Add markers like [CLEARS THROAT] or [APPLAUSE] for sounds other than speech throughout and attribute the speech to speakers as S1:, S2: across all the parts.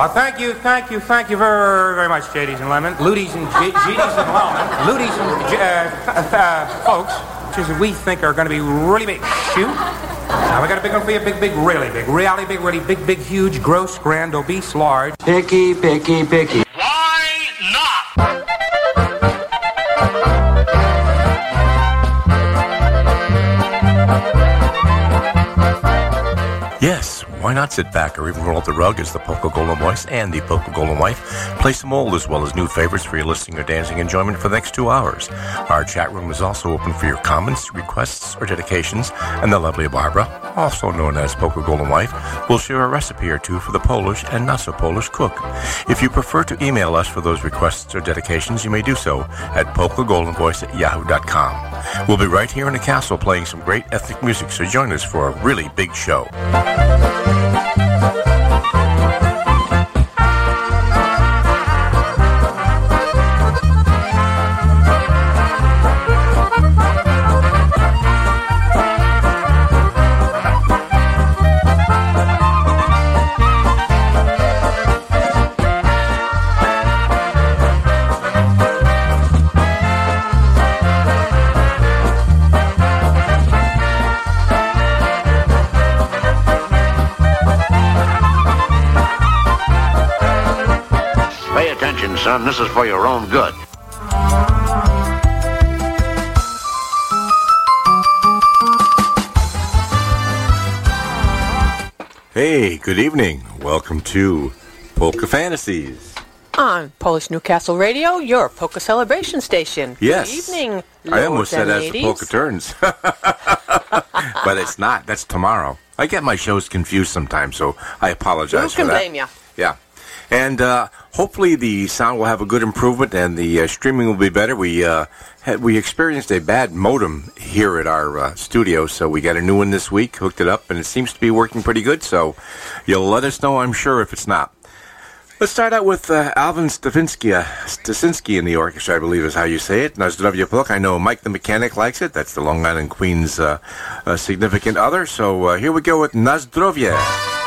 S1: Good evening.
S2: Well, thank you, thank you, thank you very, very much, JDs and Lemon. Ludies and G- GDs [LAUGHS] and Lemon. Ludies and uh, uh, uh, folks, which is we think are going to be really big. Shoot. Now, we got a big one for you. Big, big, really big. Really big, really big, big, huge, gross, grand, obese, large.
S3: Picky, picky, picky.
S4: Sit back or even roll up the rug as the Polka Golden Voice and the Polka Golden Wife play some old as well as new favorites for your listening or dancing enjoyment for the next two hours. Our chat room is also open for your comments, requests, or dedications, and the lovely Barbara, also known as Polka Golden Wife, will share a recipe or two for the Polish and not so Polish cook. If you prefer to email us for those requests or dedications, you may do so at polkagoldenvoice at yahoo.com. We'll be right here in the castle playing some great ethnic music, so join us for a really big show.
S1: This is for your own good.
S4: Hey, good evening. Welcome to Polka Fantasies.
S5: On Polish Newcastle Radio, your polka celebration station.
S4: Yes.
S5: Good evening,
S4: I almost said
S5: lords and
S4: as the
S5: ladies.
S4: polka turns. [LAUGHS] but it's not. That's tomorrow. I get my shows confused sometimes, so I apologize
S5: Who
S4: for
S5: can
S4: that.
S5: blame you?
S4: Yeah. And uh, hopefully the sound will have a good improvement and the uh, streaming will be better. We uh, had, we experienced a bad modem here at our uh, studio, so we got a new one this week, hooked it up, and it seems to be working pretty good. So you'll let us know, I'm sure, if it's not. Let's start out with uh, Alvin Stavinsky, uh, Stasinski in the orchestra, I believe is how you say it. Nazdrovya Polk. I know Mike the mechanic likes it. That's the Long Island Queen's significant other. So here we go with Nazdrovya.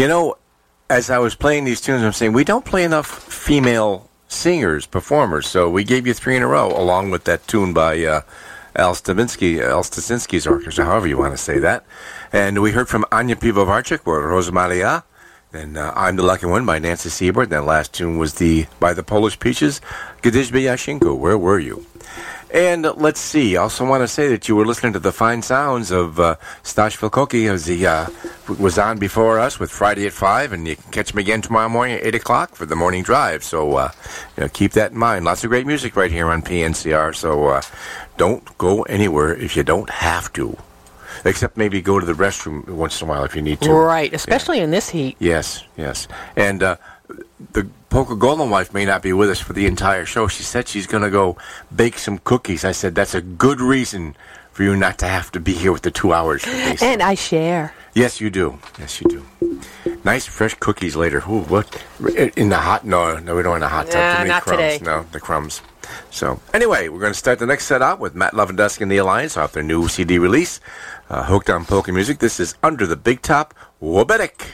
S6: You know,
S4: as I was playing these tunes, I'm saying we don't play enough female singers, performers. So we gave you three in a row, along with that tune by uh, Al Stavinsky, Al Stasinski's orchestra, however you want to say that. And we heard from Anya Pivovarchik or Rosmaria. And uh, I'm the Lucky One by Nancy Seabird. And that last tune was the by the Polish Peaches, Gdyżby Yashinko. Where were you? And let's see. Also want to say that you were listening to the fine sounds of uh, Stash Vilkoki as he uh, was on before us with Friday at 5, and you can catch him again tomorrow morning at 8 o'clock for the morning drive. So uh, you know, keep that in mind. Lots of great music right here on PNCR, so uh, don't go anywhere if you don't have to. Except maybe go to the restroom once in a while if you need to.
S5: Right, especially in this heat.
S4: Yes, yes. And uh, the Polka Golden wife may not be with us for the entire show. She said she's going to go bake some cookies. I said that's a good reason for you not to have to be here with the two hours.
S5: And I share.
S4: yes, you do. Yes, you do. Nice fresh cookies later. Ooh, what in the hot? No, no, we don't want a hot tub.
S5: Nah, not
S4: crumbs.
S5: today.
S4: No, the crumbs. So anyway, we're going to start the next set out with Matt Lovendusk and Dusk and the Alliance off their new CD release, uh, Hooked on Polka Music. This is Under the Big Top Wobetic.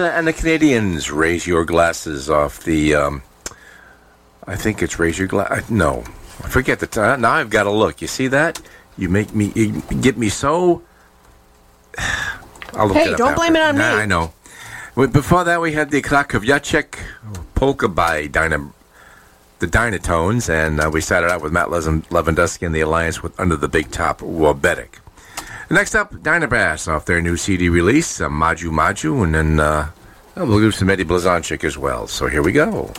S7: Uh, and the
S4: Canadians. Raise your glasses off the. Um, I think it's raise your glass. Uh, no, I forget the time. Now I've got to look. You see that? You make me you get me so. [SIGHS] I'll look
S5: hey, don't
S4: after.
S5: blame it on
S4: nah, me. I know. Before that, we had the Krakowiaczek polka by Dynam the Dynatones, and uh, we started out with Matt Levandusky and the alliance with Under the Big Top Wabetic. Next up, Dynabass off their new CD release, uh, Maju Maju, and then uh, we'll do some Eddie Blazonczyk as well. So here we go.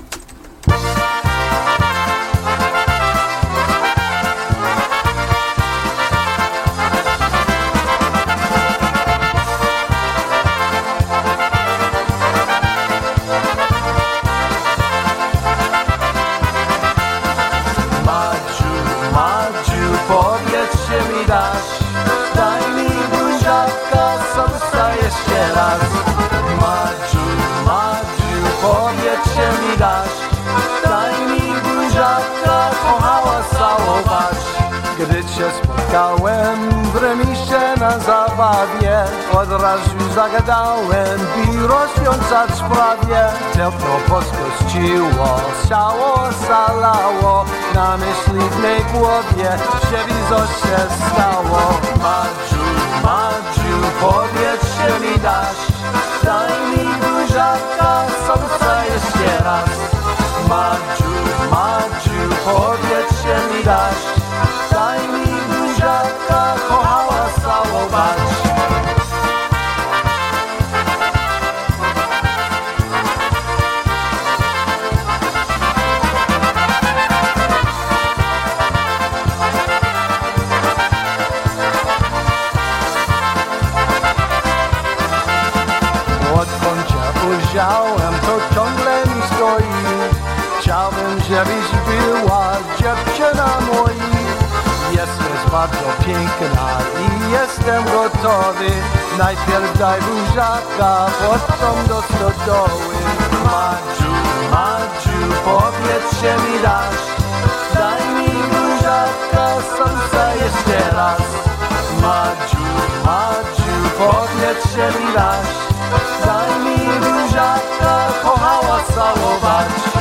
S7: Poszedł prawie, ciepło poskościło Siało salało, na myśli w mej głowie Siewizor się stało. Madziu, Madziu, powiedz się mi dasz. Daj mi buziaka, sąca jeszcze raz. Madziu, Madziu, powiedz mi dasz. najpierw daj buziaka, potem do stodoły. Madziu, Madziu, powiedz się mi dasz, daj mi buziaka, sąsa jeszcze raz. Madziu, Madziu, powiedz się mi dasz, daj mi buziaka, kochała całować.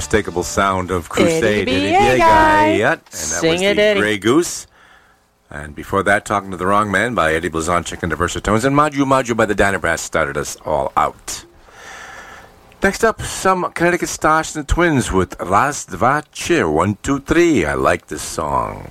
S4: unmistakable sound of Crusade.
S5: Itty
S4: And
S5: Sing it, Eddie.
S4: Grey Goose. And before that, Talking to the Wrong Man by Eddie Blazonczyk and the Versatones. And Maju Maju by the Dynabrass started us all out.
S8: Next up, some Connecticut Stars and Twins with Raz Dva One, Two, Three. I like this song.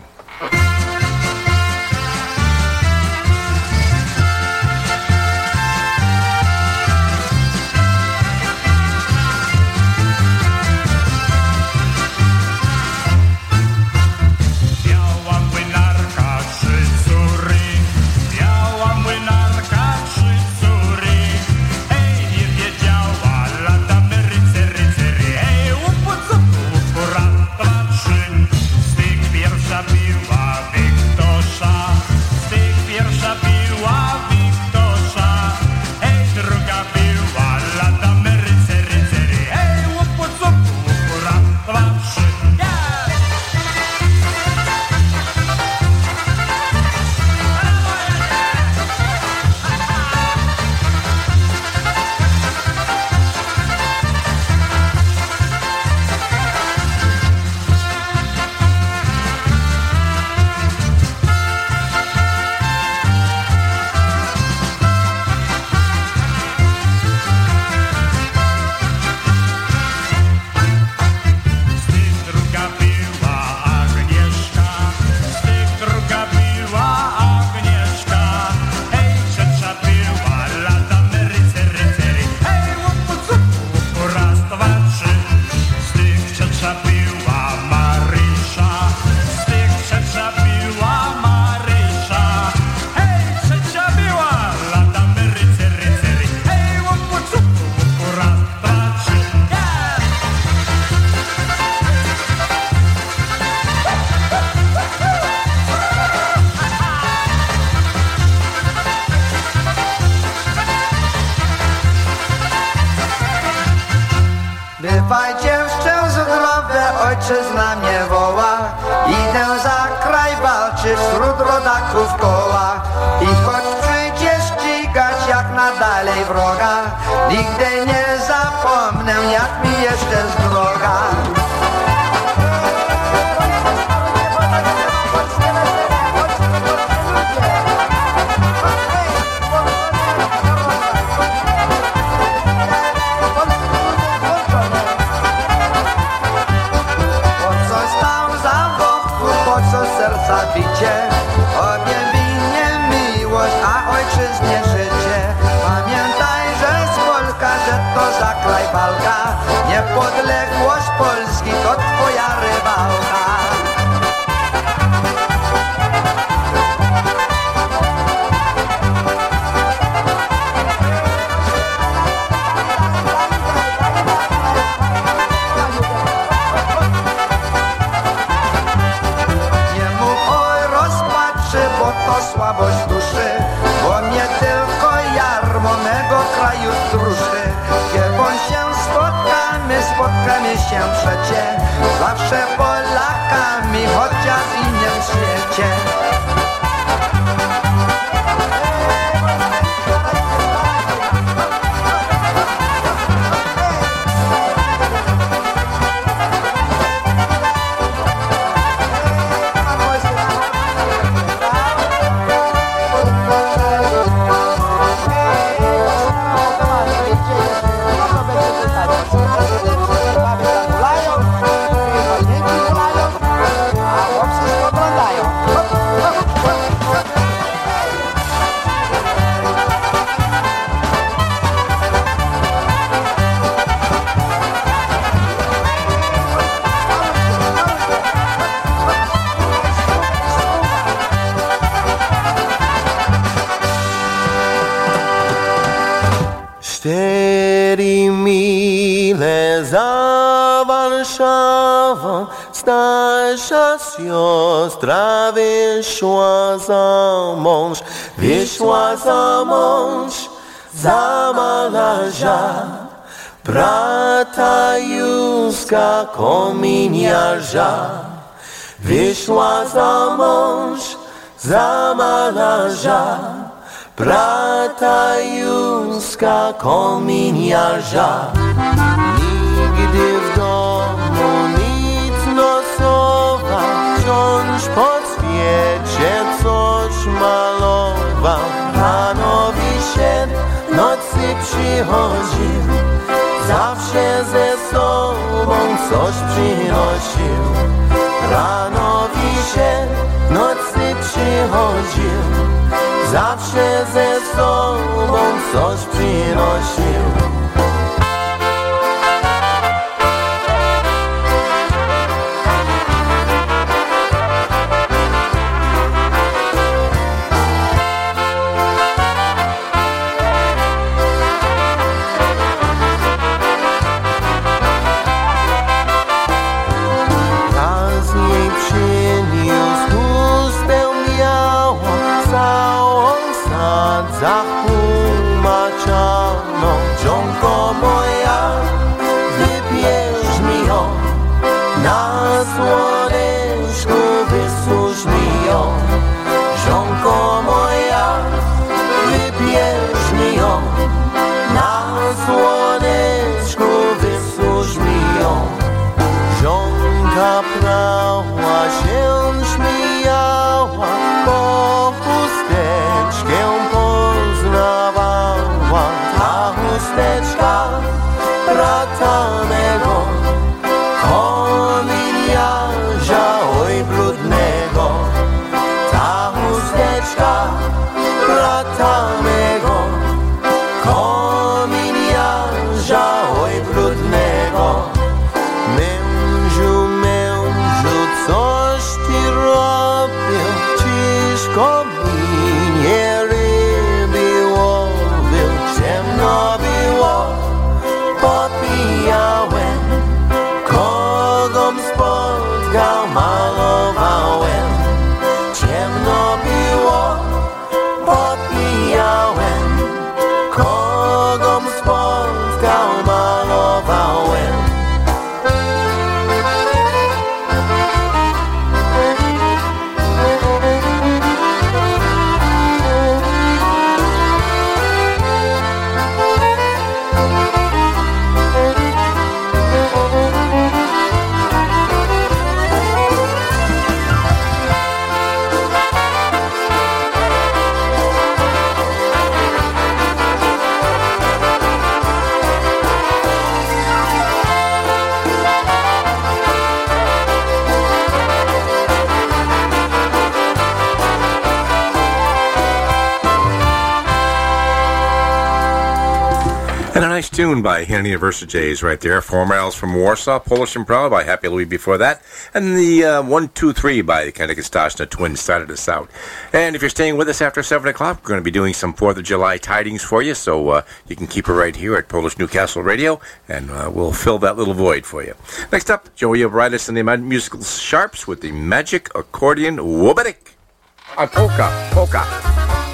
S9: falca, nie
S10: podległość Polski, to twoja
S11: rybałka. siostra wyszła za mąż, wyszła za mąż, za malarza, brata Józka kominiarza. Wyszła za mąż, za malarza, brata Józka kominiarza. coś malował. Hanowi się nocy przychodził Zawsze ze sobą coś przynosił. Ranowi się nocy przychodził Zawsze ze sobą coś przynosił.
S4: By Henny Versajays right there. Four Miles from Warsaw, Polish and Proud by Happy Louie before that. And the uh, One, Two, Three by the Connecticut Stashna Twins started us out. And if you're staying with us after 7 o'clock, we're going to be doing some 4th of July tidings for you. So uh, you can keep it right here at Polish Newcastle Radio, and uh, we'll fill that little void for you. Next up, Joey O'Britis and the Musical Sharps with the Magic Accordion Wobadik. On Polka, Polka.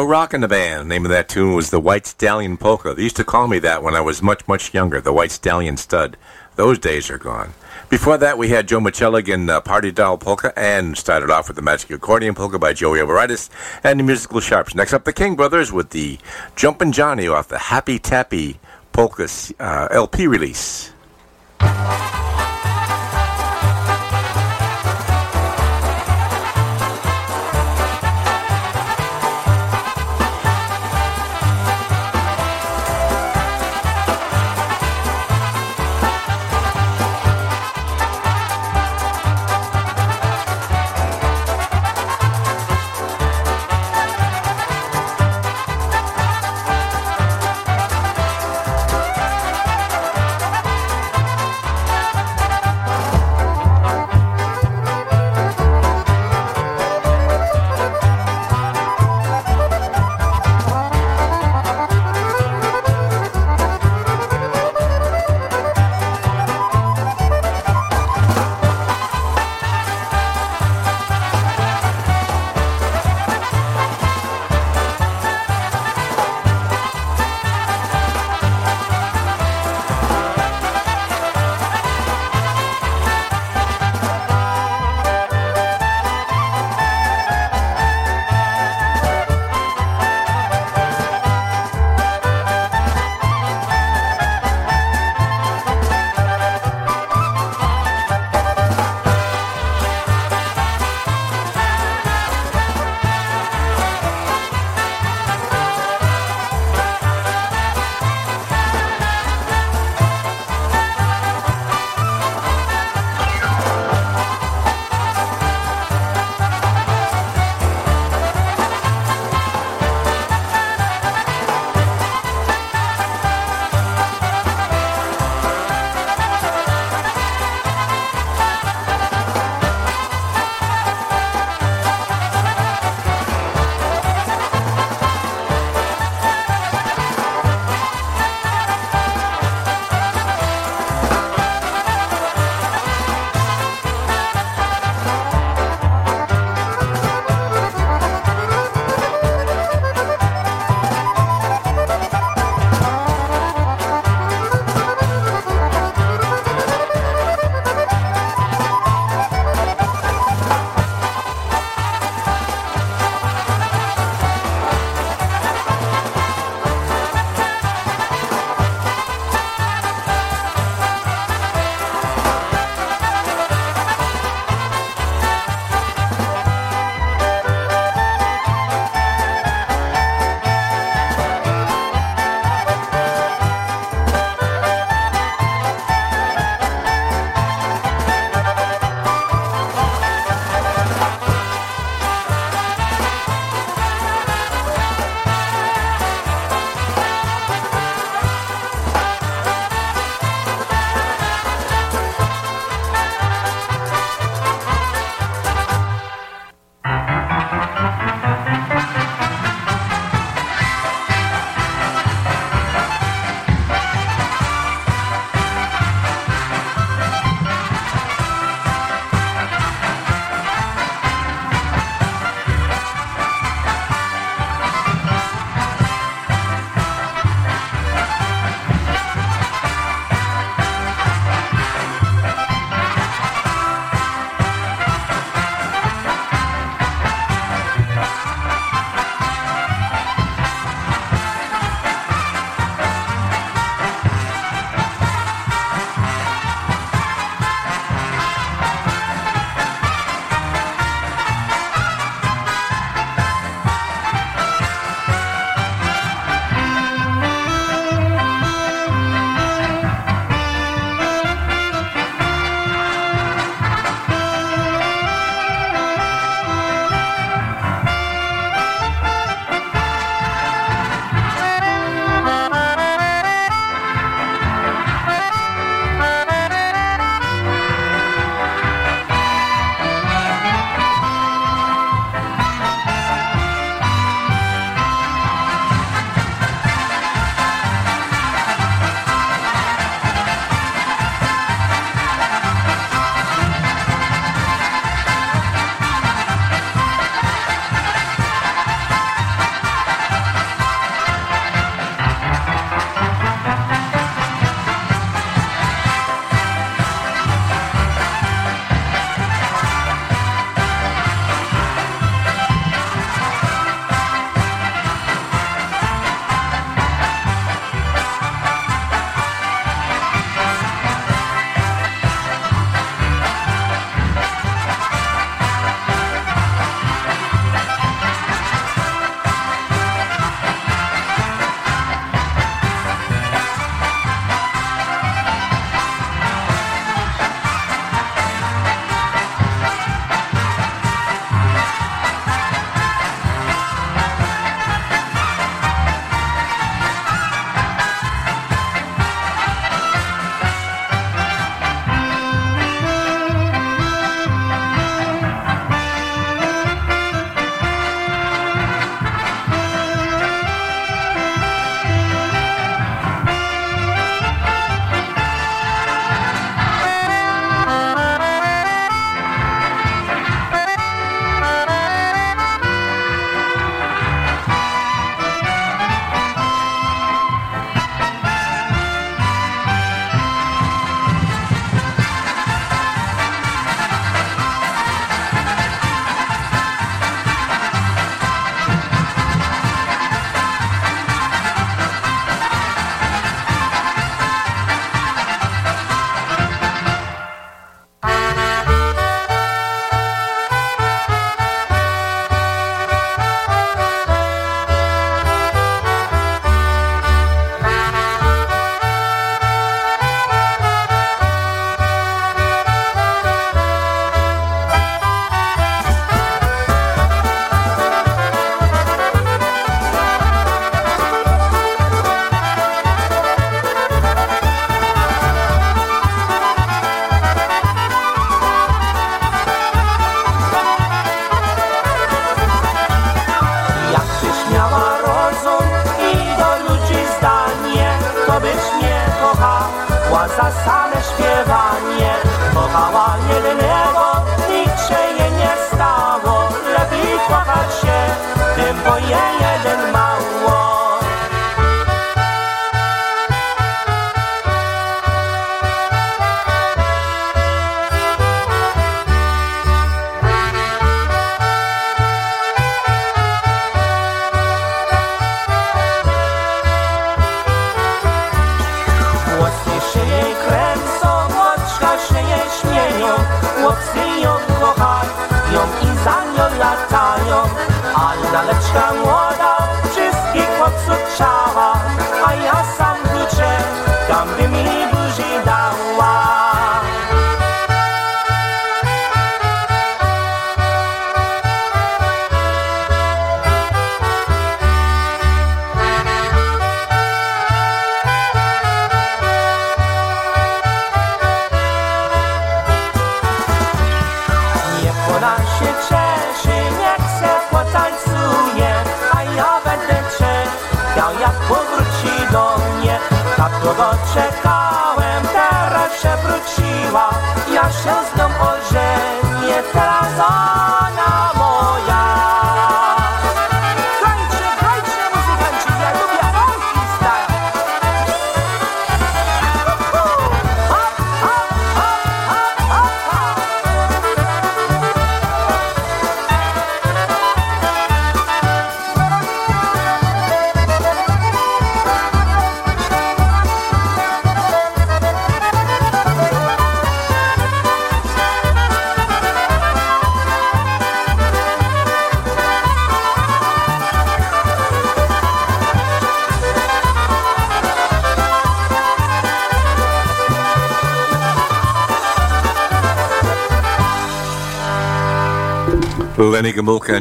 S4: Joe Rock and the band. The name of that tune was the White Stallion Polka. They used to call me that when I was much, much younger, the White Stallion Stud. Those days are gone. Before that, we had Joe Michelligan, uh, Party Doll Polka, and started off with the Magic Accordion Polka by Joey Overitis and the Musical Sharps. Next up, the King Brothers with the Jumpin' Johnny off the Happy Tappy Polka uh, LP release.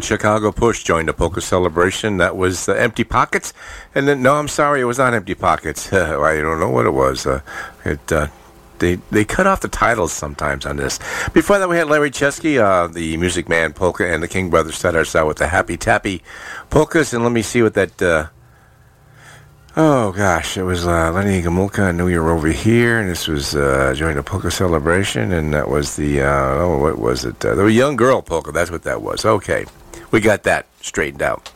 S4: Chicago Push joined the polka celebration. That was uh, Empty Pockets, and then no, I'm sorry, it was not Empty Pockets. [LAUGHS] I don't know what it was. Uh, it uh, they they cut off the titles sometimes on this. Before that, we had Larry Chesky, uh, the Music Man polka, and the King Brothers set us out with the Happy Tappy polkas. And let me see what that. Uh, Oh gosh, it was uh, Lenny Gomulka. I knew you were over here, and this was uh, during the polka celebration, and that was the uh, oh, what was it? Uh, the young girl polka. That's what that was. Okay, we got that straightened out.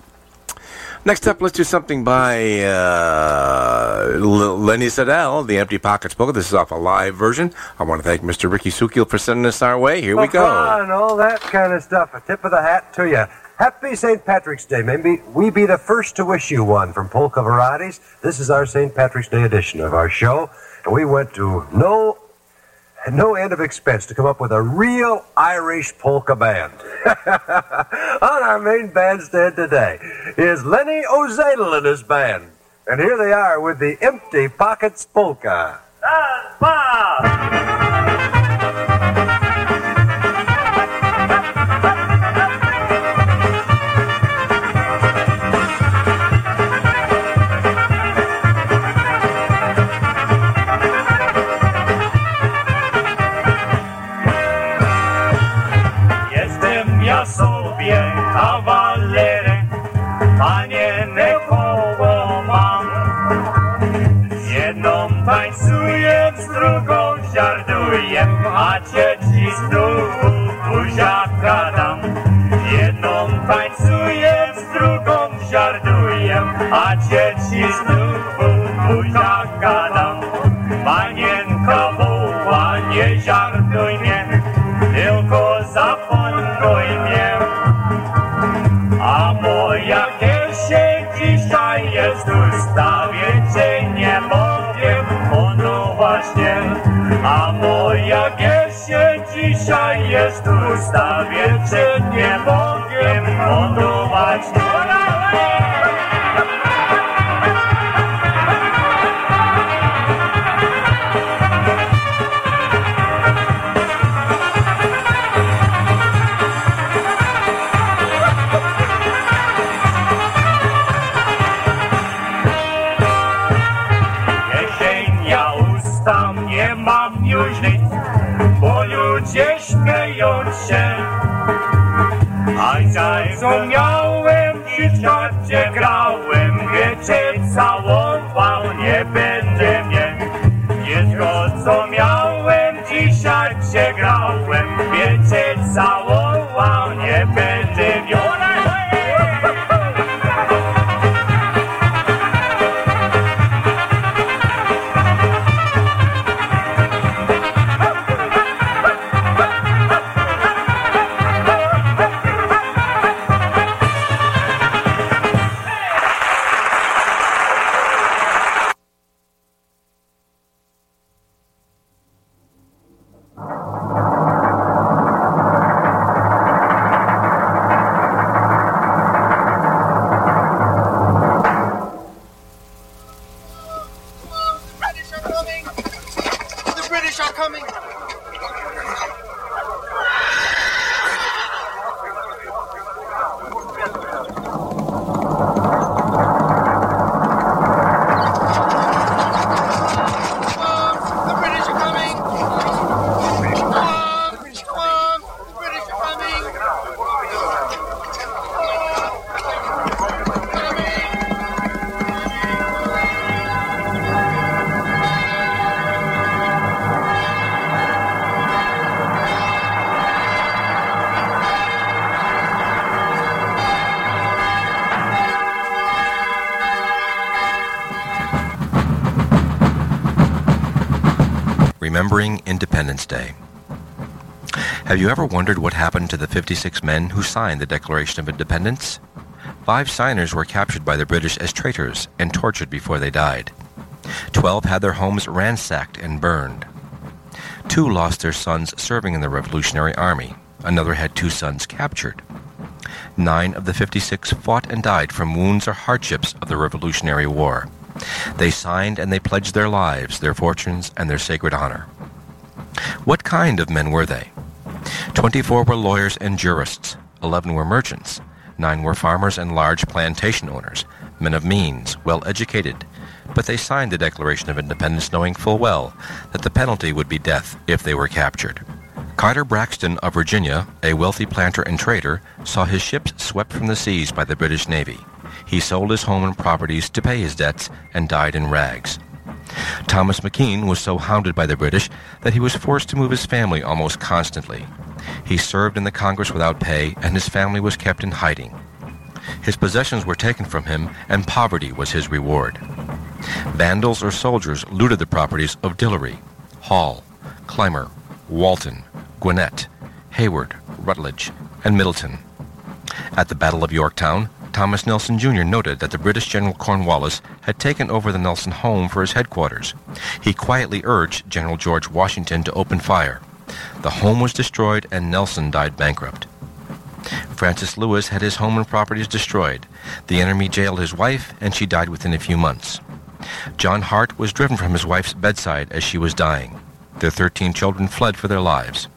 S4: Next up, let's do something by uh, Lenny Sedell, the Empty Pockets polka. This is off a live version. I want to thank Mr. Ricky Sukil for sending this our way. Here we go.
S12: And all that kind of stuff. A tip of the hat to you. Happy St. Patrick's Day. Maybe we be the first to wish you one from Polka Varieties. This is our St. Patrick's Day edition of our show. And we went to no no end of expense to come up with a real Irish polka band. [LAUGHS] On our main bandstand today is Lenny O'Zadel and his band. And here they are with the Empty Pockets Polka.
S8: Jestem sobie kawalerem, panienek koło mam. Z jedną tańcuję, z drugą żartuję, a trzeci znowu buziaka dam. Jedną tańcuję, z drugą żartuję, a trzeci znowu buziaka dam. Panienka woła, nie żartuj mnie, tylko zapanuj A moja Giesie dzisiaj jest w ustawie, czy nie mogę podołać co miałem i gdzie grałem, wiecie, całą nie
S13: będzie mnie. Wszystko, co miałem, dzisiaj przegrałem, wiecie, całą nie będzie
S4: Remembering Independence Day. Have you ever wondered what happened to the 56 men who signed the Declaration of Independence? Five signers were captured by the British as traitors and tortured before they died. Twelve had their homes ransacked and burned. Two lost their sons serving in the Revolutionary Army. Another had two sons captured. Nine of the 56 fought and died from wounds or hardships of the Revolutionary War. They signed and they pledged their lives, their fortunes, and their sacred honor. What kind of men were they? Twenty-four were lawyers and jurists. Eleven were merchants. Nine were farmers and large plantation owners, men of means, well educated. But they signed the Declaration of Independence knowing full well that the penalty would be death if they were captured. Carter Braxton of Virginia, a wealthy planter and trader, saw his ships swept from the seas by the British Navy. He sold his home and properties to pay his debts and died in rags. Thomas McKean was so hounded by the British that he was forced to move his family almost constantly. He served in the Congress without pay, and his family was kept in hiding. His possessions were taken from him, and poverty was his reward. Vandals or soldiers looted the properties of Dillery, Hall, Clymer, Walton, Gwinnett, Heyward, Rutledge, and Middleton. At the Battle of Yorktown, Thomas Nelson Jr. noted that the British General Cornwallis had taken over the Nelson home for his headquarters. He quietly urged General George Washington to open fire. The home was destroyed and Nelson died bankrupt. Francis Lewis had his home and properties destroyed. The enemy jailed his wife, and she died within a few months. John Hart was driven from his wife's bedside as she was dying. Their 13 children fled for their lives.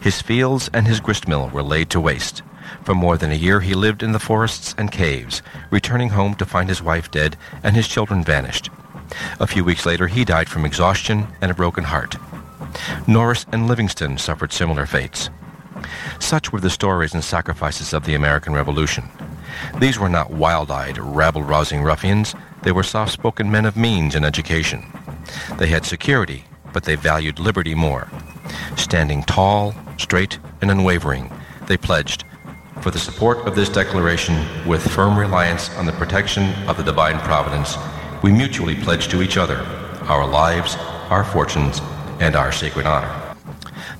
S4: His fields and his gristmill were laid to waste. For more than a year he lived in the forests and caves, returning home to find his wife dead and his children vanished. A few weeks later he died from exhaustion and a broken heart. Morris and Livingston suffered similar fates. Such were the stories and sacrifices of the American Revolution. These were not wild-eyed, rabble-rousing ruffians. They were soft-spoken men of means and education. They had security, but they valued liberty more. Standing tall, straight, and unwavering, they pledged, for the support of this declaration, with firm reliance on the protection of the divine providence, we mutually pledge to each other our lives, our fortunes, and our sacred honor.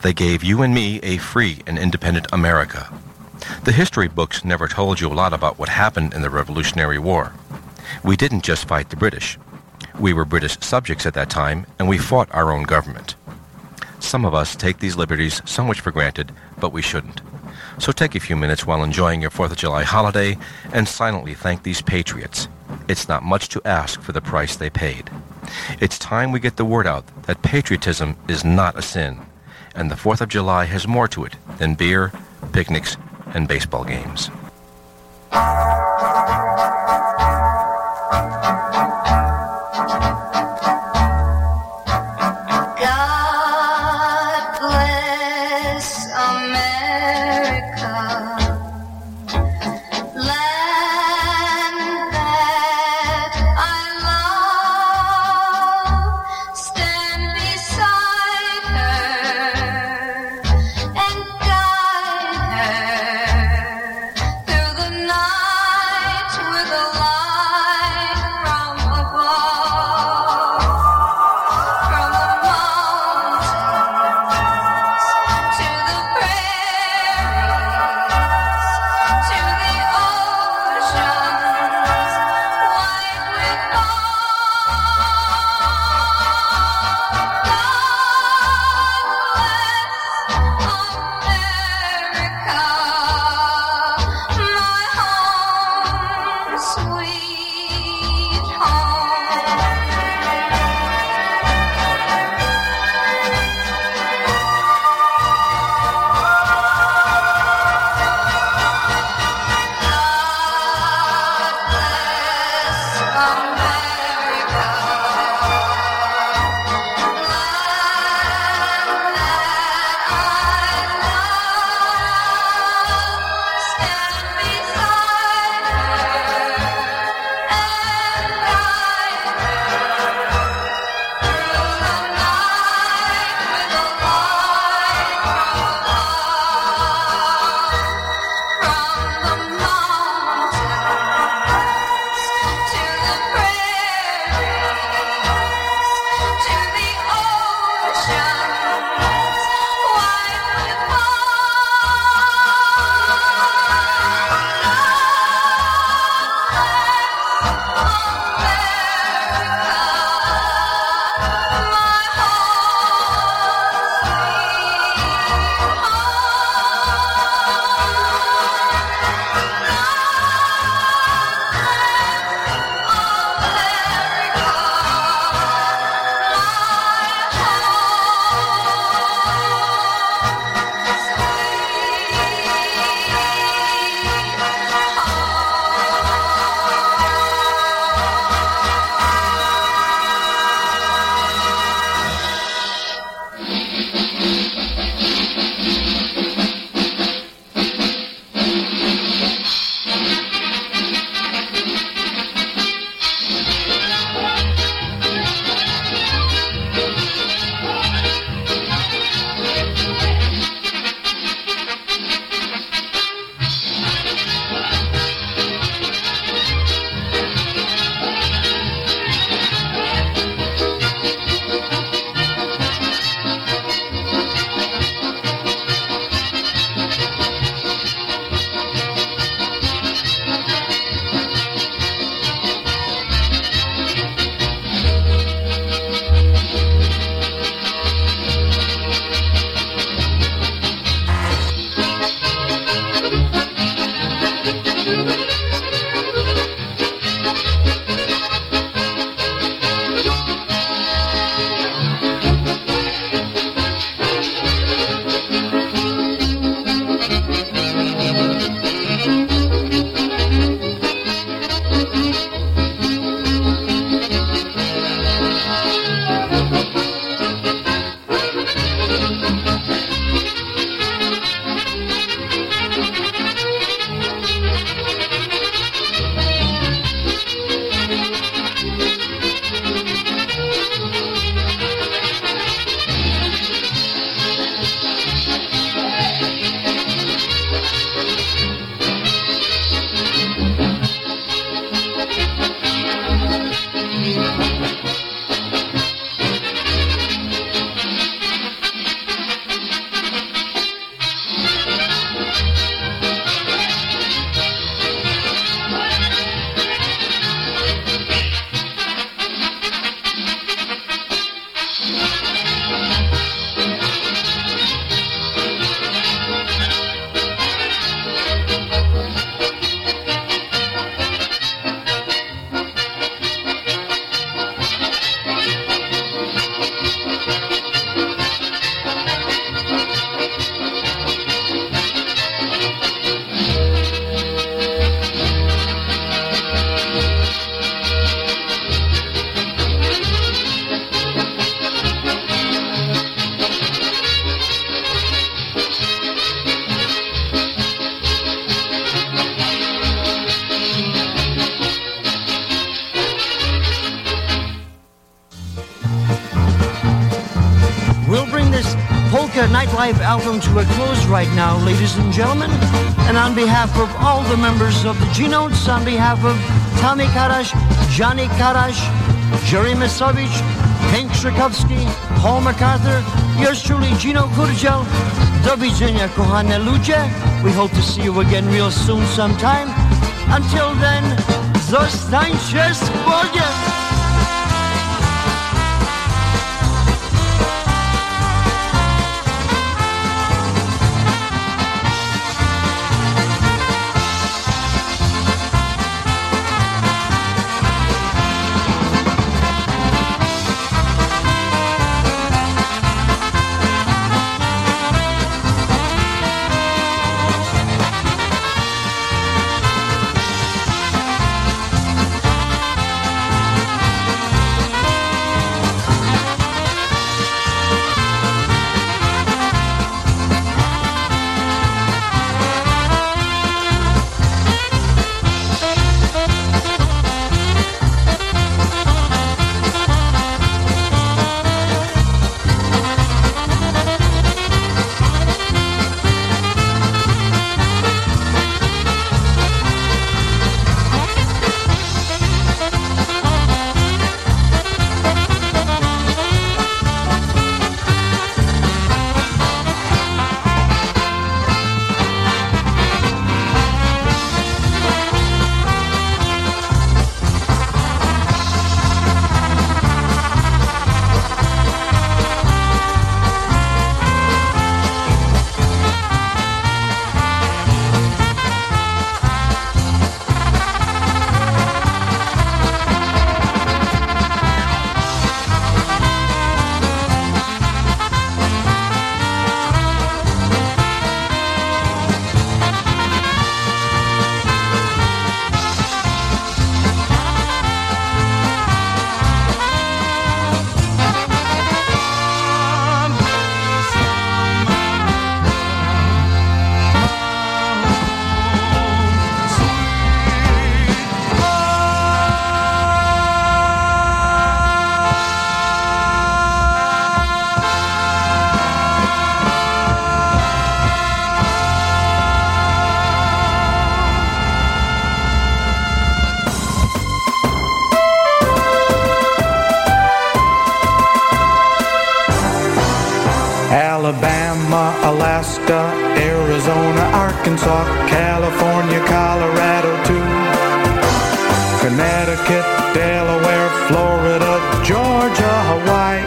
S4: They gave you and me a free and independent America. The history books never told you a lot about what happened in the Revolutionary War. We didn't just fight the British. We were British subjects at that time, and we fought our own government. Some of us take these liberties so much for granted, but we shouldn't. So take a few minutes while enjoying your 4th of July holiday and silently thank these patriots. It's not much to ask for the price they paid. It's time we get the word out that patriotism is not a sin, and the 4th of July has more to it than beer, picnics, and baseball games.
S14: Now, ladies and gentlemen. And on behalf of all the members of the G-Notes, on behalf of Tommy Karash, Johnny Karash, Jerry Misovich, Hank Strakowski, Paul MacArthur, yours truly, Gino Kurdziel. Do widzenia, kochane ludzie. We hope to see you again real soon sometime. Until then, zostańcie z Bogiem!
S15: Arkansas, California, Colorado too. Connecticut, Delaware, Florida, Georgia, Hawaii,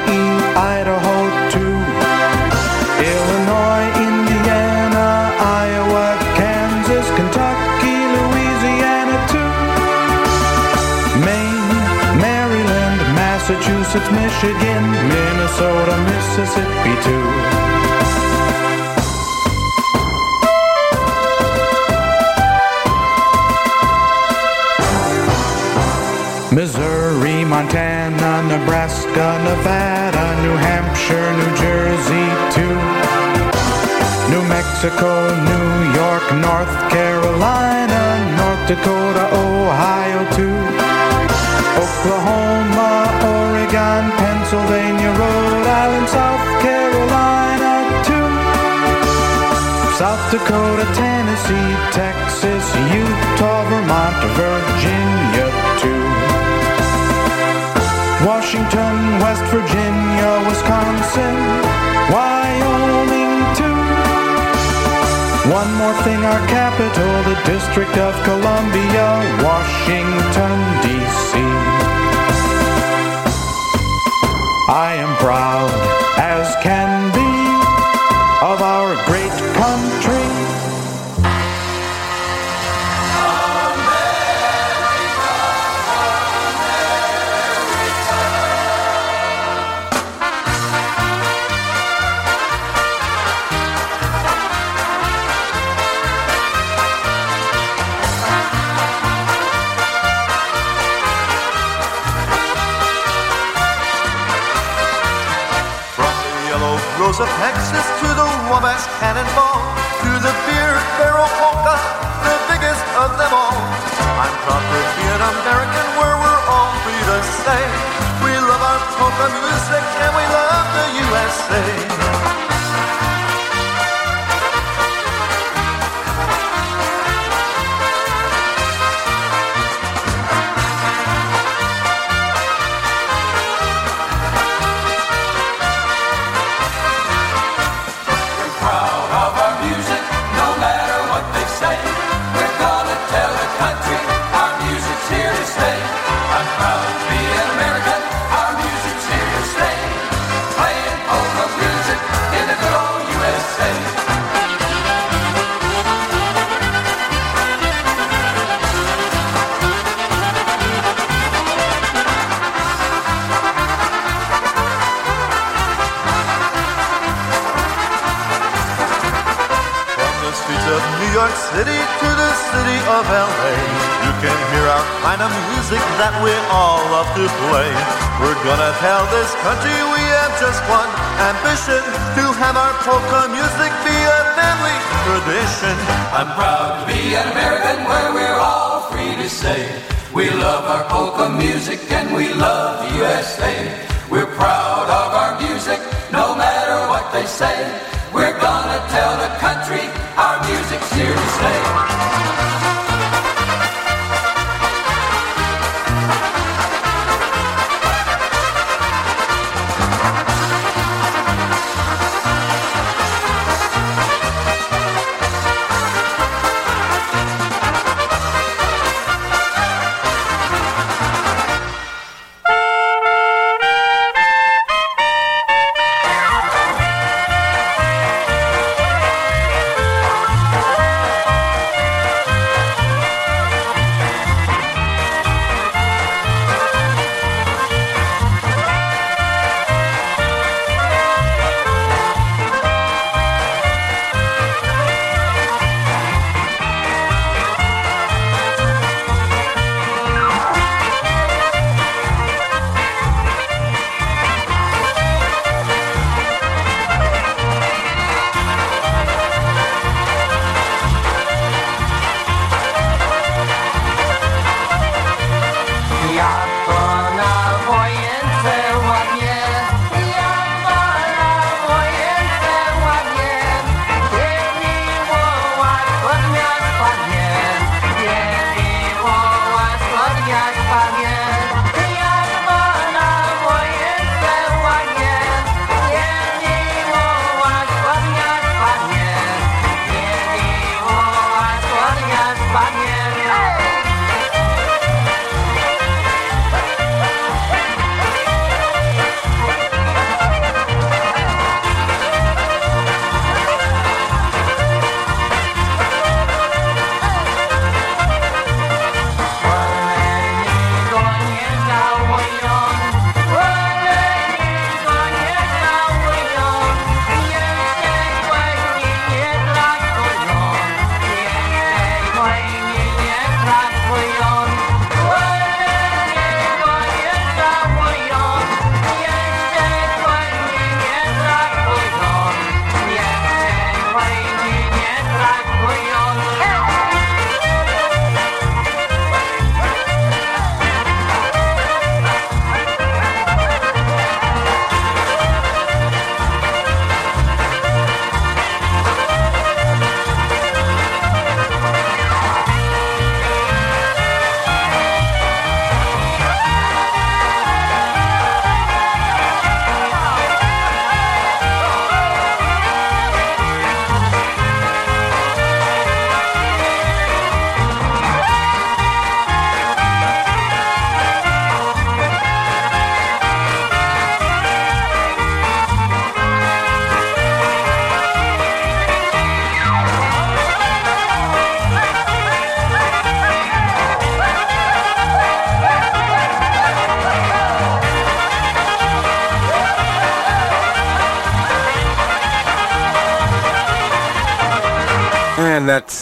S15: Idaho too. Illinois, Indiana, Iowa, Kansas, Kentucky, Louisiana too. Maine, Maryland, Massachusetts, Michigan, Minnesota, Mississippi too. Montana, Nebraska, Nevada, New Hampshire, New Jersey too. New Mexico, New York, North Carolina, North Dakota, Ohio too. Oklahoma, Oregon, Pennsylvania, Rhode Island, South Carolina too. South Dakota, Tennessee, Texas, Utah, Vermont, Virginia Washington, West Virginia, Wisconsin, Wyoming too. One more thing, our capital, the District of Columbia, Washington, D.C. I am proud
S16: yellow of Texas to the Wabash Cannonball to the beer barrel polka, the biggest of them all. I'm proud to be an American where we're all free to say we love our polka music and we love the USA.
S17: Music that we all love to play. We're gonna tell this country we have just one ambition to have our polka music be a family tradition.
S18: I'm proud to be an American where we're all free to say we love our polka music and we love the USA. We're proud of our music no matter what they say.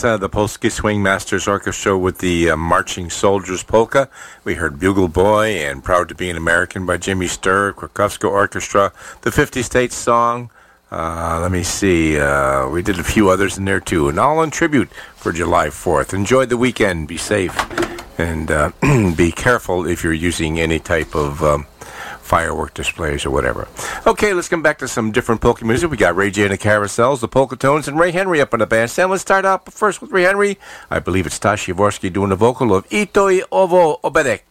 S4: Uh, the Polski Swing Masters Orchestra with the uh, Marching Soldiers Polka. We heard Bugle Boy and Proud to Be an American by Jimmy Sturr, Krakowska Orchestra, the 50 States song. Uh, let me see. Uh, we did a few others in there too, and all in tribute for July 4th. Enjoy the weekend. Be safe. And uh, [CLEARS THROAT] be careful if you're using any type of um, firework displays or whatever. Okay, let's come back to some different polka music. We got Ray J and the Carousels, the Polka Tones, and Ray Henry up on the bandstand. Let's start out first with Ray Henry. I believe it's Tashi Yavorsky doing the vocal of Itoi Ovo Oberek.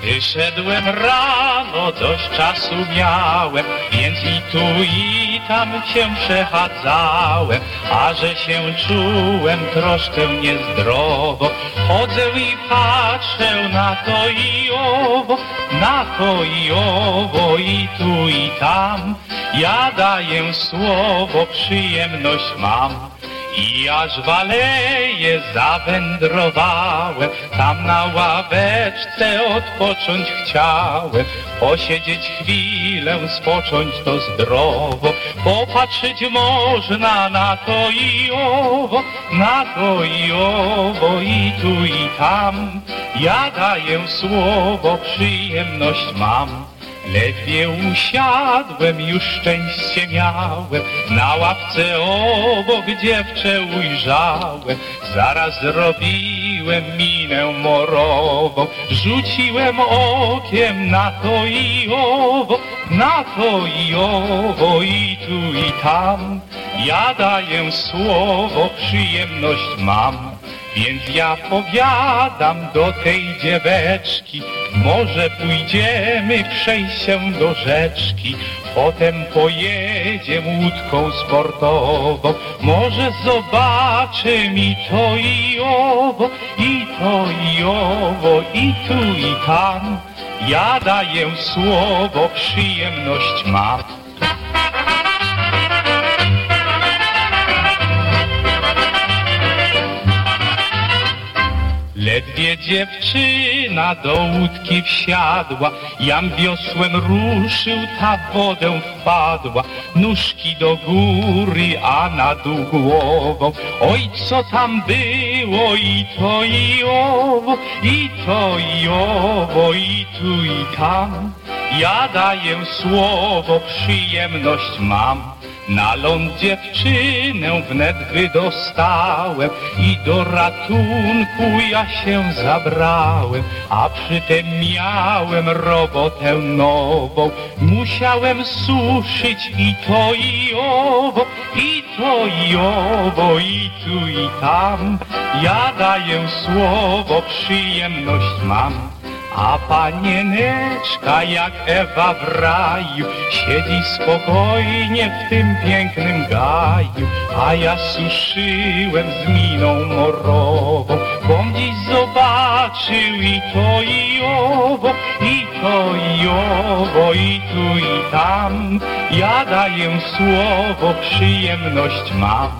S19: Wyszedłem rano, dość czasu miałem, więc i tu i tam się przechadzałem, a że się czułem troszkę niezdrowo. Chodzę i patrzę na to i owo, na to i owo, i tu i tam. Ja daję słowo, przyjemność mam. I aż w aleje zawędrowałem, tam na ławeczce odpocząć chciałem. Posiedzieć chwilę, spocząć to zdrowo, popatrzeć można na to i owo, na to i owo, i tu i tam. Ja daję słowo, przyjemność mam. Ledwie usiadłem, już szczęście miałem, na ławce obok dziewczę ujrzałem. Zaraz zrobiłem minę morową, rzuciłem okiem na to i owo, na to i owo, i tu i tam. Ja daję słowo, przyjemność mam. Więc ja powiadam do tej dzieweczki, może pójdziemy przejść się do rzeczki, potem pojedziemy łódką sportową, może zobaczymy i to i owo, i to i owo, i tu i tam. Ja daję słowo, przyjemność mam. Ledwie dziewczyna do łódki wsiadła, jam wiosłem ruszył, ta wodę wpadła. Nóżki do góry, a na dół głową. Oj, co tam było i to i owo, i to i owo, i tu i tam. Ja daję słowo, przyjemność mam. Na ląd dziewczynę wnet wydostałem i do ratunku ja się zabrałem, a przy tym miałem robotę nową. Musiałem suszyć i to i owo, i to i owo, i tu i tam. Ja daję słowo, przyjemność mam. A panieneczka jak Ewa w raju Siedzi spokojnie w tym pięknym gaju. A ja suszyłem z miną morową Bom dziś zobaczył i to i owo I to i owo i tu i tam. Ja daję słowo, przyjemność mam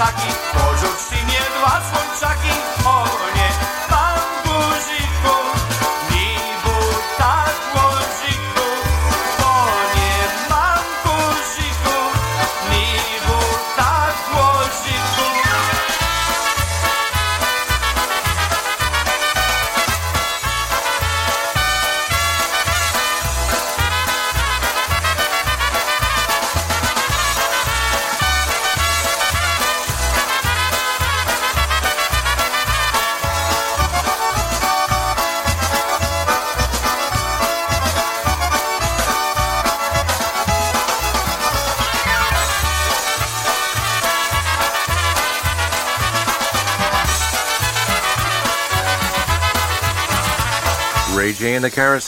S20: takich porzuć, si nie
S4: dwa słońca.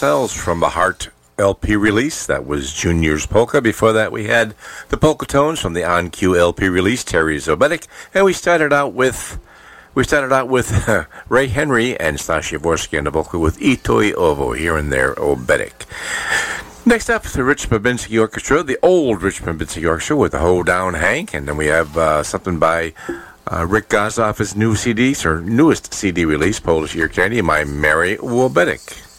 S4: Carousels from the Heart LP release. That was Junior's Polka. Before that, we had the Polka Tones from the On Cue LP release, Terry Zobetic. And we started out with. We started out with [LAUGHS] Ray Henry and Stasia Vorsky on the vocal with Itoi Ovo here and there, Oberek. Next up, the Rich Babinski Orchestra, the old Rich Babinski Orchestra with the Hold Down Hank, and then we have uh, something by uh, Rick Gozoff, new CD, or newest CD release, Polish Ear Candy, My Mary Wobetic.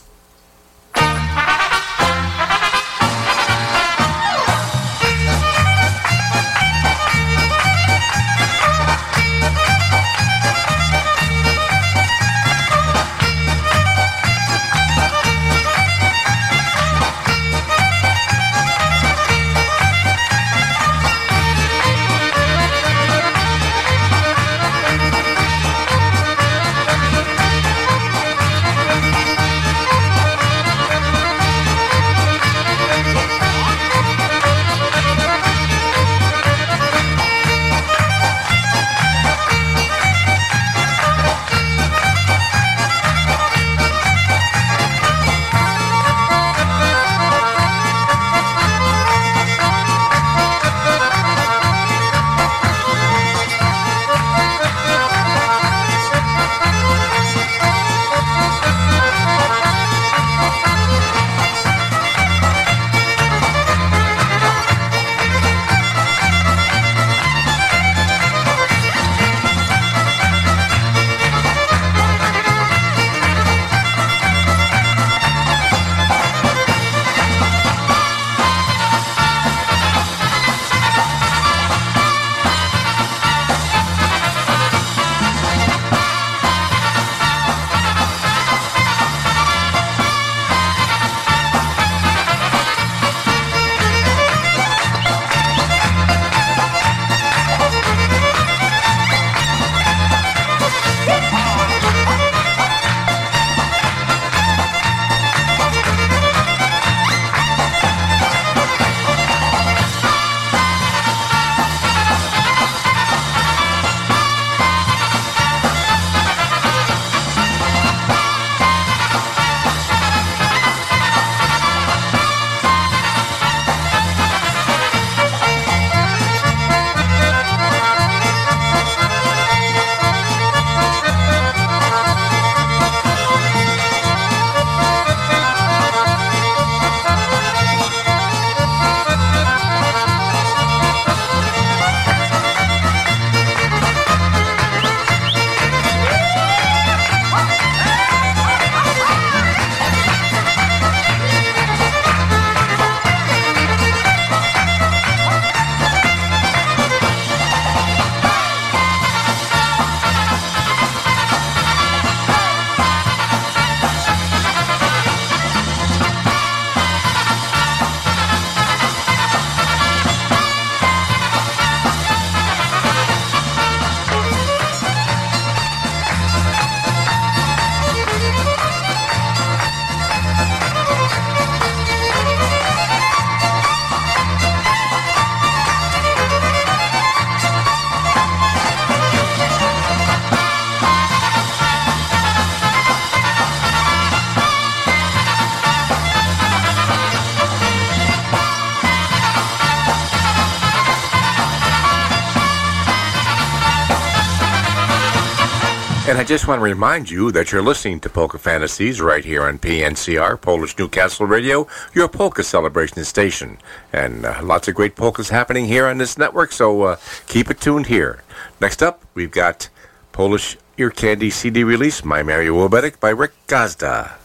S21: I just want to remind you that you're listening to Polka Fantasies right here on PNCR, Polish Newcastle Radio, your polka celebration station. And uh, lots of great polkas happening here on this network, so uh, keep it tuned here. Next up, we've got Polish Ear Candy CD release, My Mary Wobetic by Rick Gazda.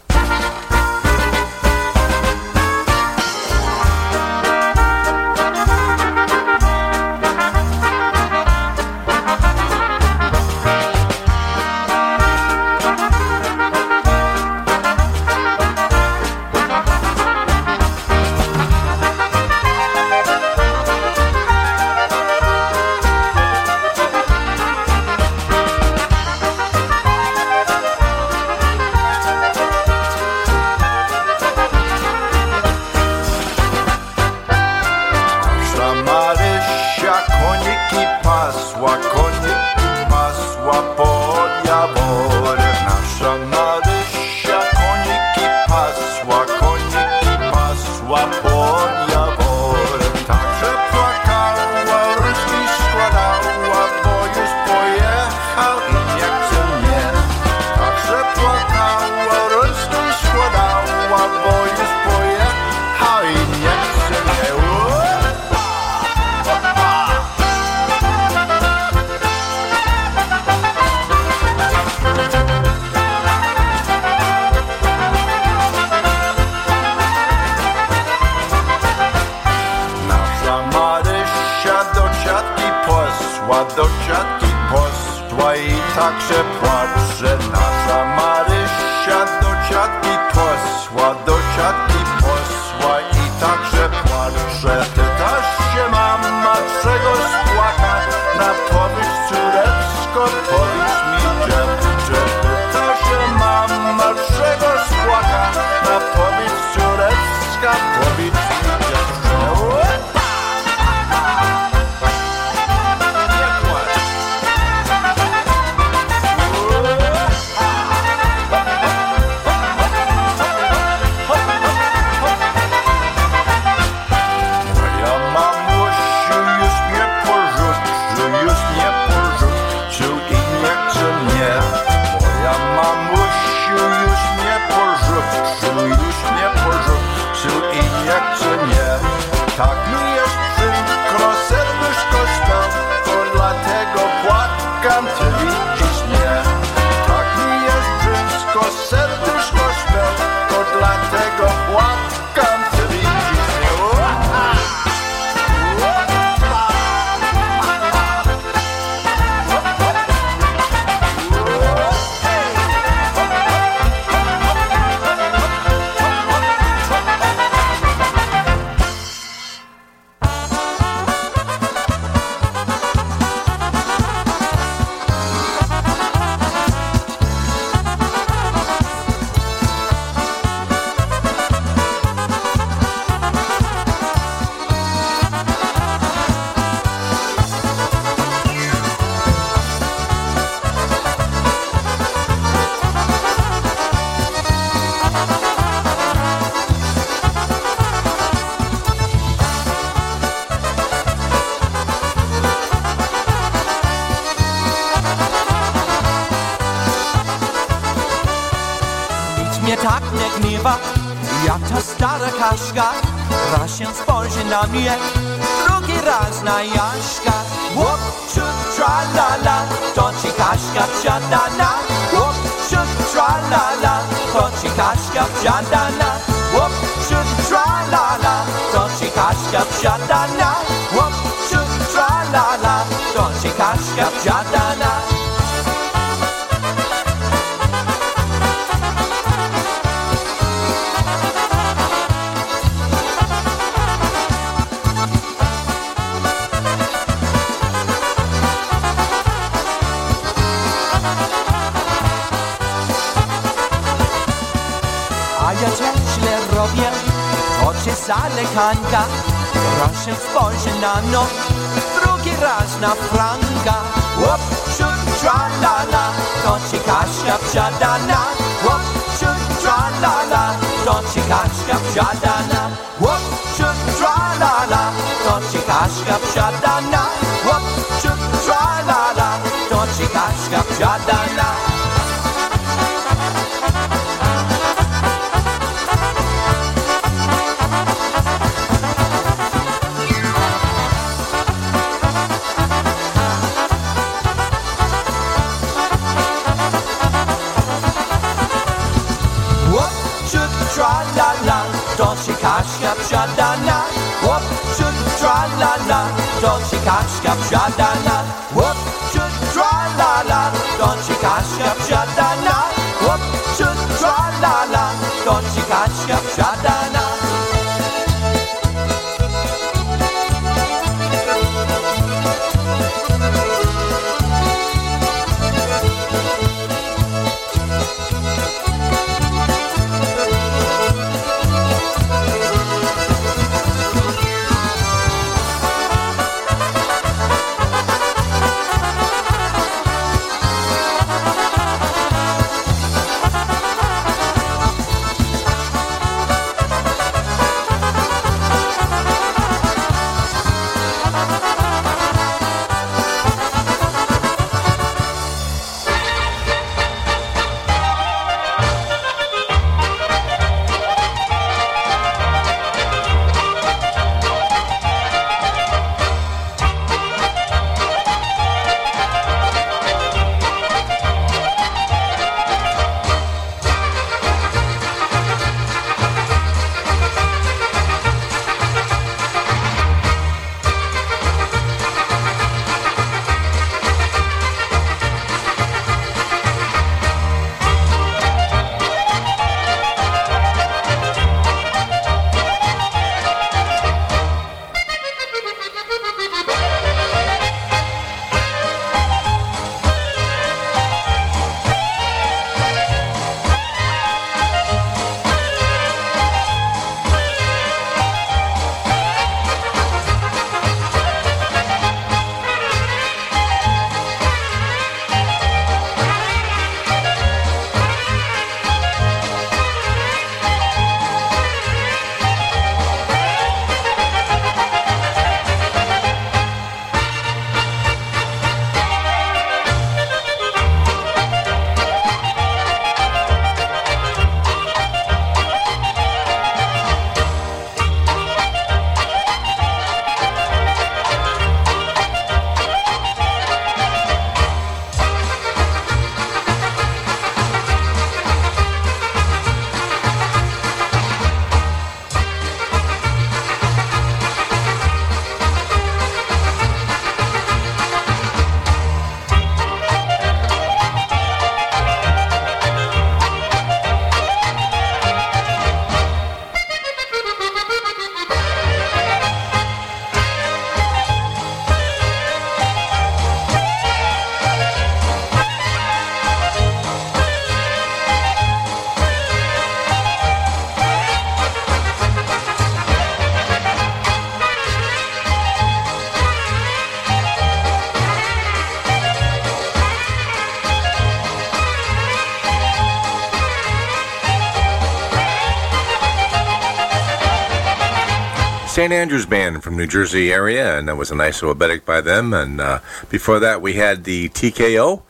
S4: St. Andrews Band from New Jersey area, and that was a nice oberek by them. And uh, before that, we had the TKO,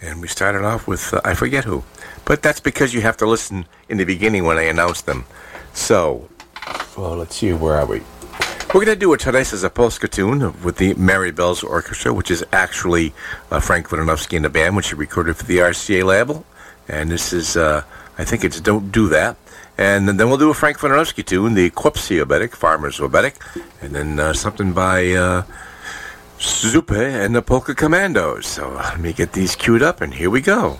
S4: and we started off with uh, I forget who, but that's because you have to listen in the beginning when I announce them. So, well, let's see, where are we? We're going to do a Teresa Zapolska tune with the Mary Bells Orchestra, which is actually uh, Frank Wojnarowski in the band, which he recorded for the RCA label. And this is, I think it's Don't Do That. And then we'll do a Frank Wojnarowski tune, the Quipsy Oberek, Farmer's Oberek. And then uh, something by uh, Zupe and the Polka Commandos. So let me get these queued up, and here we go.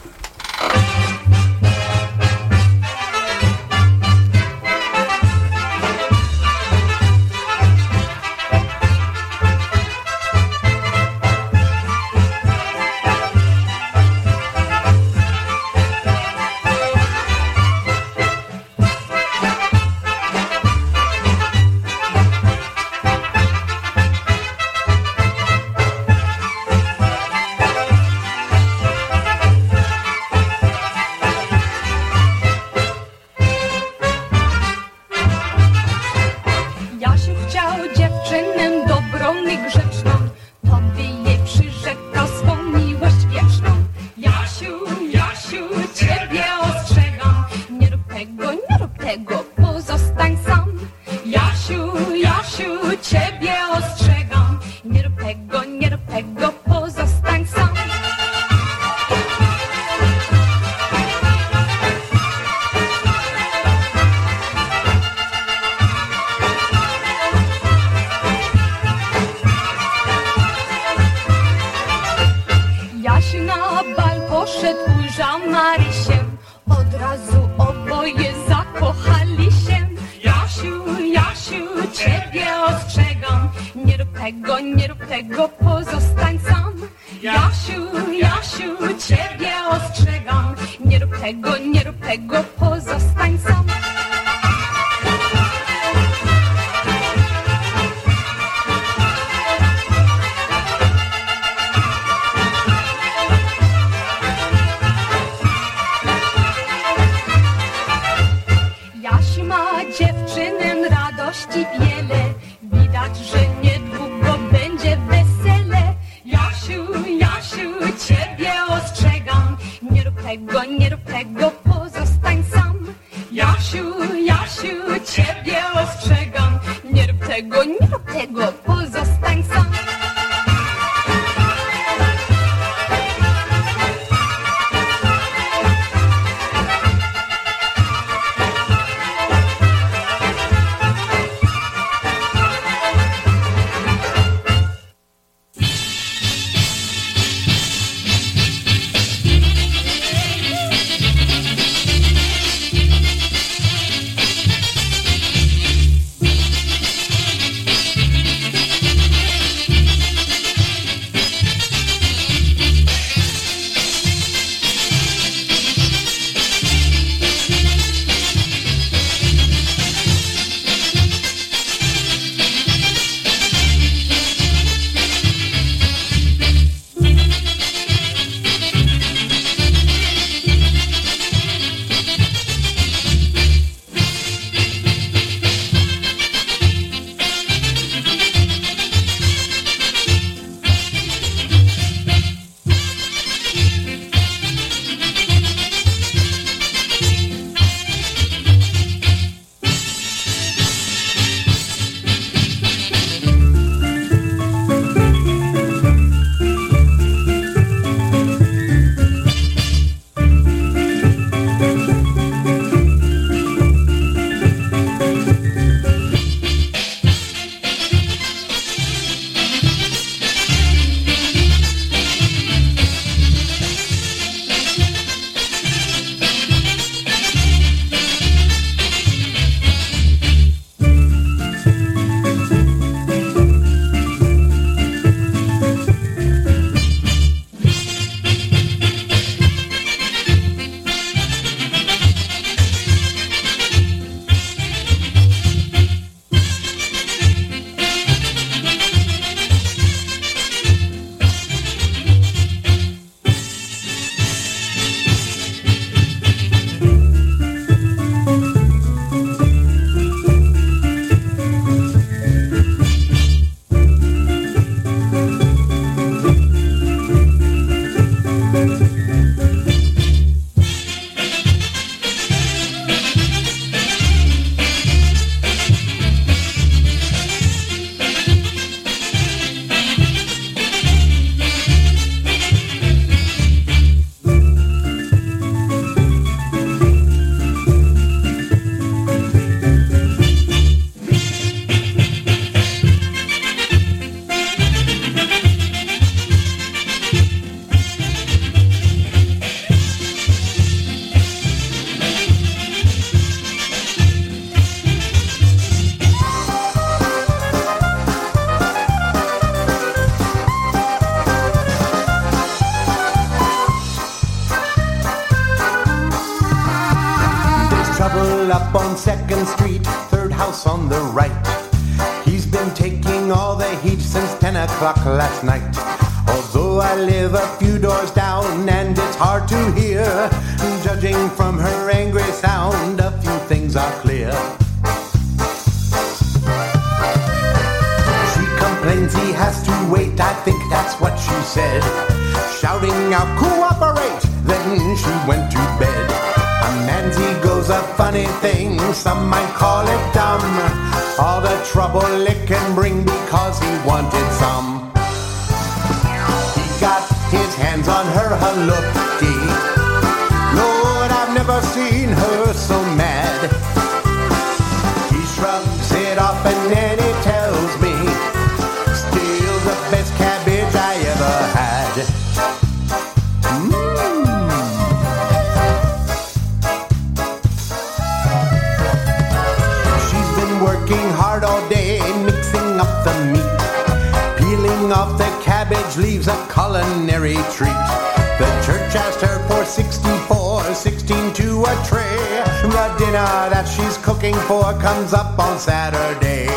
S22: Saturday.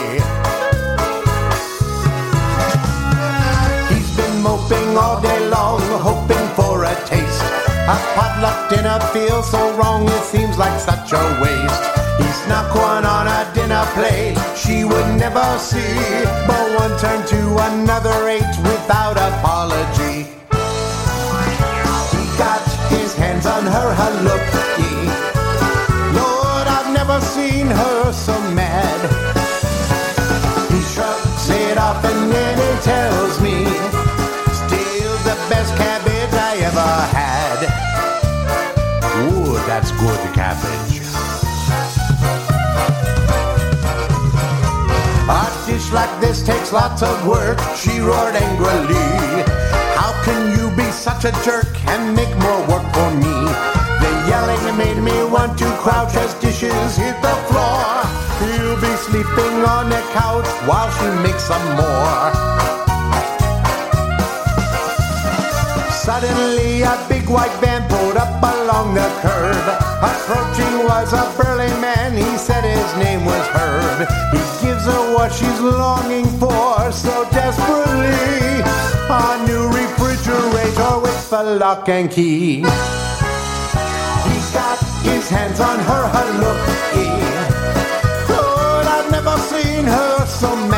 S22: He's been moping all day long, hoping for a taste. A potluck dinner feels so wrong, it seems like such a waste. He snuck one on a dinner plate she would never see, but one turned to another that's good cabbage. A dish like this takes lots of work, she roared angrily. How can you be such a jerk and make more work for me? The yelling made me want to crouch as dishes hit the floor. You'll be sleeping on the couch while she makes some more. Suddenly a big white van pulled up along the curb. Approaching was a burly man, he said his name was Herb. He gives her what she's longing for so desperately. A new refrigerator with a lock and key. He's got his hands on her halupki. Lord, I've never seen her so mad.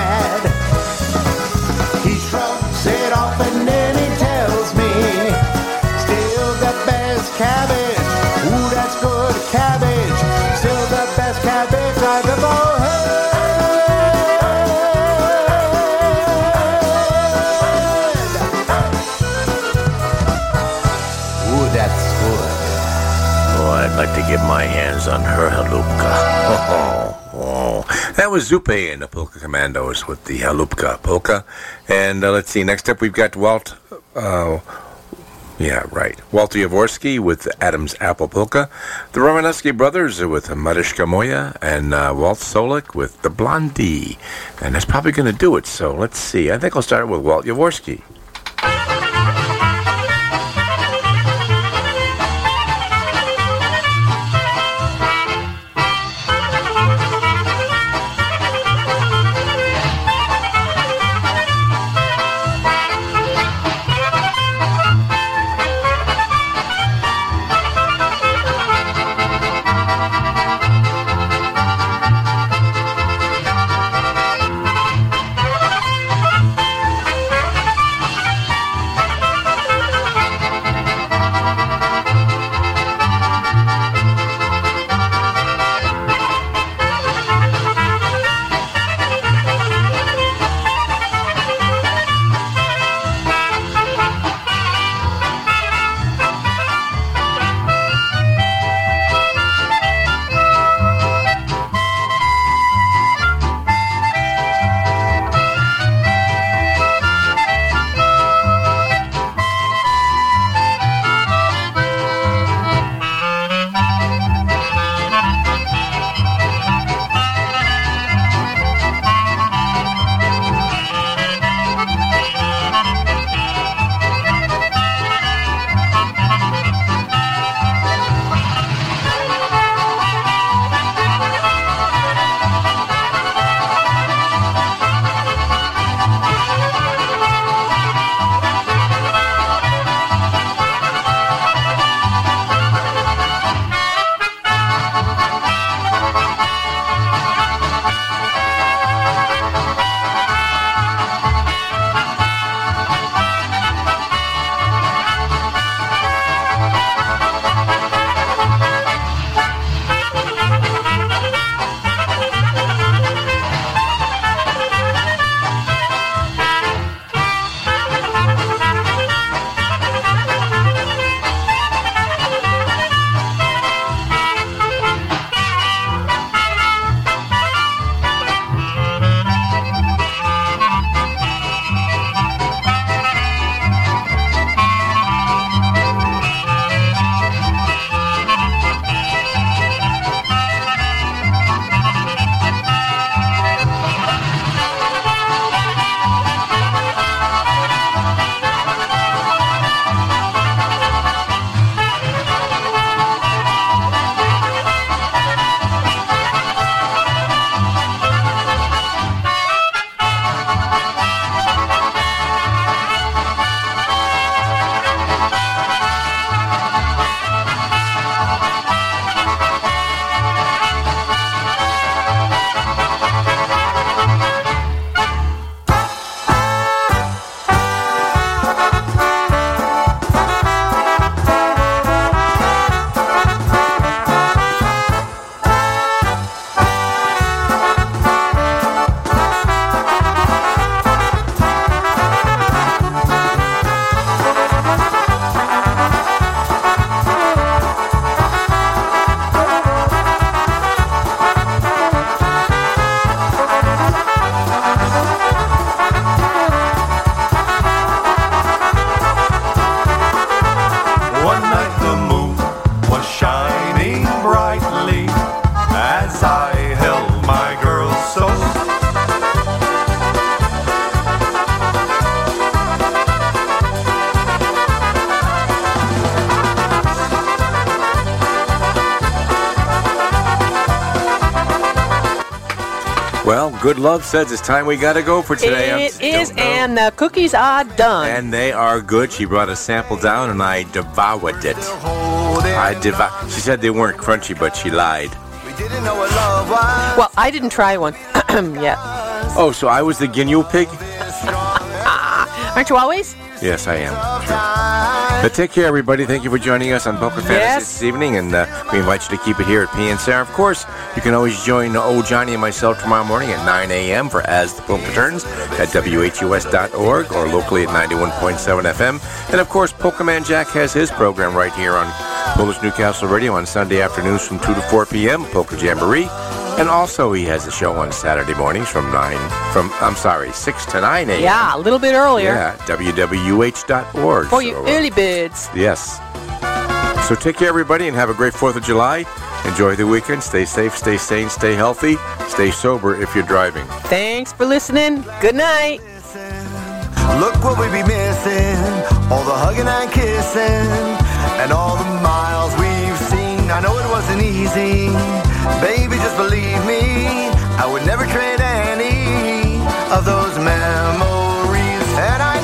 S22: Cabbage. Ooh, that's good cabbage. Still the best cabbage I've ever heard. Ooh, that's good.
S4: Oh, I'd like to get my hands on her halupka. [LAUGHS] Oh, oh. That was Zupe and the Polka Commandos with the halupka polka. And uh, let's see, next up we've got Walt. Uh, yeah, right. Walter Yavorsky with Adam's Apple Polka. The Romaneski brothers with Marishka Moya. And uh, Walt Solek with The Blondie. And that's probably going to do it. So let's see. I think I'll start with Walt Yavorsky. Well, says it's time we got to go for today. I'm-
S5: It is, and the cookies are done.
S4: And they are good. She brought a sample down, and I devoured it. I devour. She said they weren't crunchy, but she lied.
S5: Well, I didn't try one [CLEARS THROAT] yet.
S4: Oh, so I was the guinea pig? [LAUGHS]
S5: Aren't you always?
S4: Yes, I am. Sure. But take care, everybody. Thank you for joining us on Polka Fantasies
S5: Yes.
S4: this evening, and uh, we invite you to keep it here at PNCR. Of course, you can always join old Johnny and myself tomorrow morning at 9 a.m. for As the Polka Turns at WHUS.org or locally at 91.7 FM. And of course, Pokemon Jack has his program right here on Polish Newcastle Radio on Sunday afternoons from 2 to 4 p.m. Polka Jamboree. And also, he has a show on Saturday mornings from 9, from, I'm sorry, 6 to 9 a.m.
S5: Yeah, a little bit earlier.
S4: Yeah, WWUH.org.
S5: For you
S4: So, uh,
S5: early birds.
S4: Yes. So take care, everybody, and have a great 4th of July. Enjoy the weekend. Stay safe, stay sane, stay healthy, stay sober if you're driving.
S5: Thanks for listening. Good night.
S23: Look what we be missing, all the hugging and kissing, and all the miles we've seen. I know it wasn't easy, baby, just believe me. I would never trade any of those memories, and I